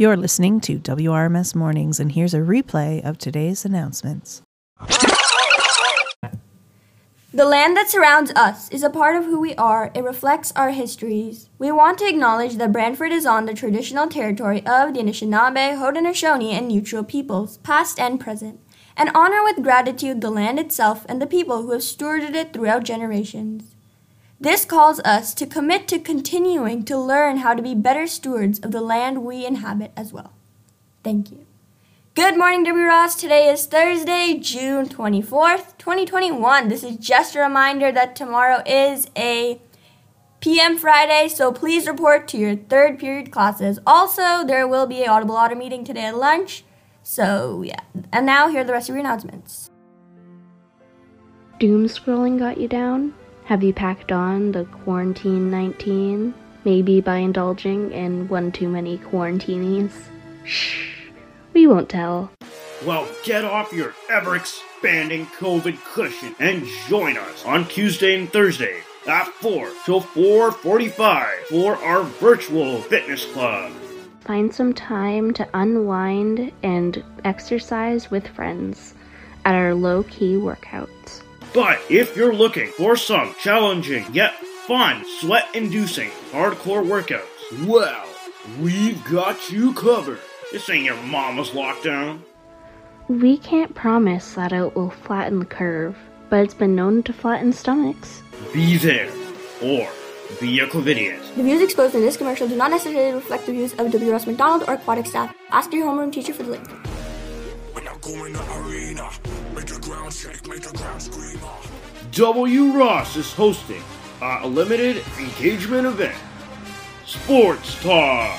You're listening to WRMS Mornings, and here's a replay of today's announcements. The land that surrounds us is a part of who we are. It reflects our histories. We want to acknowledge that Brantford is on the traditional territory of the Anishinaabe, Haudenosaunee, and Neutral peoples, past and present, and honor with gratitude the land itself and the people who have stewarded it throughout generations. This calls us to commit to continuing to learn how to be better stewards of the land we inhabit as well. Thank you. Good morning, W. Ross. Today is Thursday, June 24th, 2021. This is just a reminder that tomorrow is a PM Friday, so please report to your third period classes. Also, there will be a Audible Otter meeting today at lunch. So, yeah. And now, here are the rest of your announcements. Doom scrolling got you down? Have you packed on the Quarantine 19? Maybe by indulging in one too many quarantinis? Shh. We won't tell. Well, get off your ever expanding COVID cushion and join us on Tuesday and Thursday at 4 till 4:45 for our virtual fitness club. Find some time to unwind and exercise with friends at our low-key workouts. But if you're looking for some challenging yet fun, sweat-inducing hardcore workouts, well, we've got you covered. This ain't your mama's lockdown. We can't promise that it will flatten the curve, but it's been known to flatten stomachs. Be there or be a covidiot. The views exposed in this commercial do not necessarily reflect the views of W. Ross Macdonald or aquatic staff. Ask your homeroom teacher for the link. W. Ross is hosting a limited engagement event. Sports Talk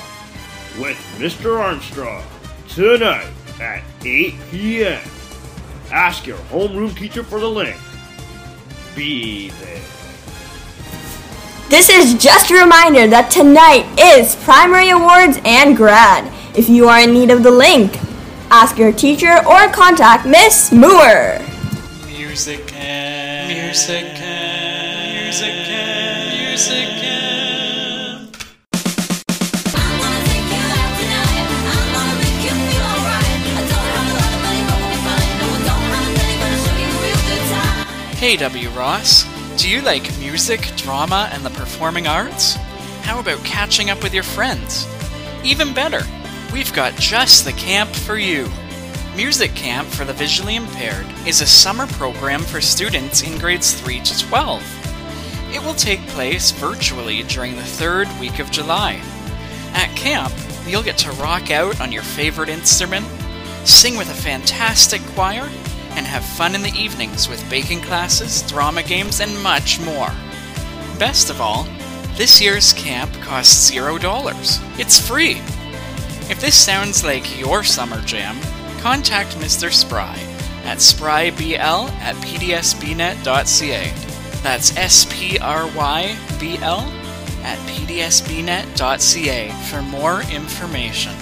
with Mr. Armstrong tonight at 8 p.m. Ask your homeroom teacher for the link. Be there. This is just a reminder that tonight is primary awards and grad. If you are in need of the link, ask your teacher or contact Miss Moore. Music camp, music camp, music camp, music camp. Hey W. Ross, do you like music, drama, and the performing arts? How about catching up with your friends? Even better, we've got just the camp for you. Music Camp for the Visually Impaired is a summer program for students in grades 3 to 12. It will take place virtually during the third week of July. At camp, you'll get to rock out on your favorite instrument, sing with a fantastic choir, and have fun in the evenings with baking classes, drama games, and much more. Best of all, this year's camp costs $0. It's free. If this sounds like your summer jam, contact Mr. Spry at sprybl at pdsbnet.ca. That's S P R Y B L at pdsbnet.ca for more information.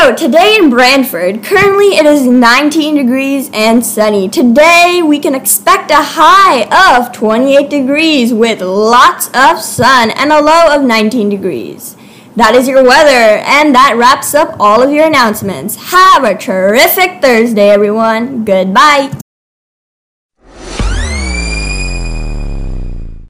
So, today in Brantford, currently it is 19 degrees and sunny. Today we can expect a high of 28 degrees with lots of sun and a low of 19 degrees. That is your weather, and that wraps up all of your announcements. Have a terrific Thursday, everyone. Goodbye.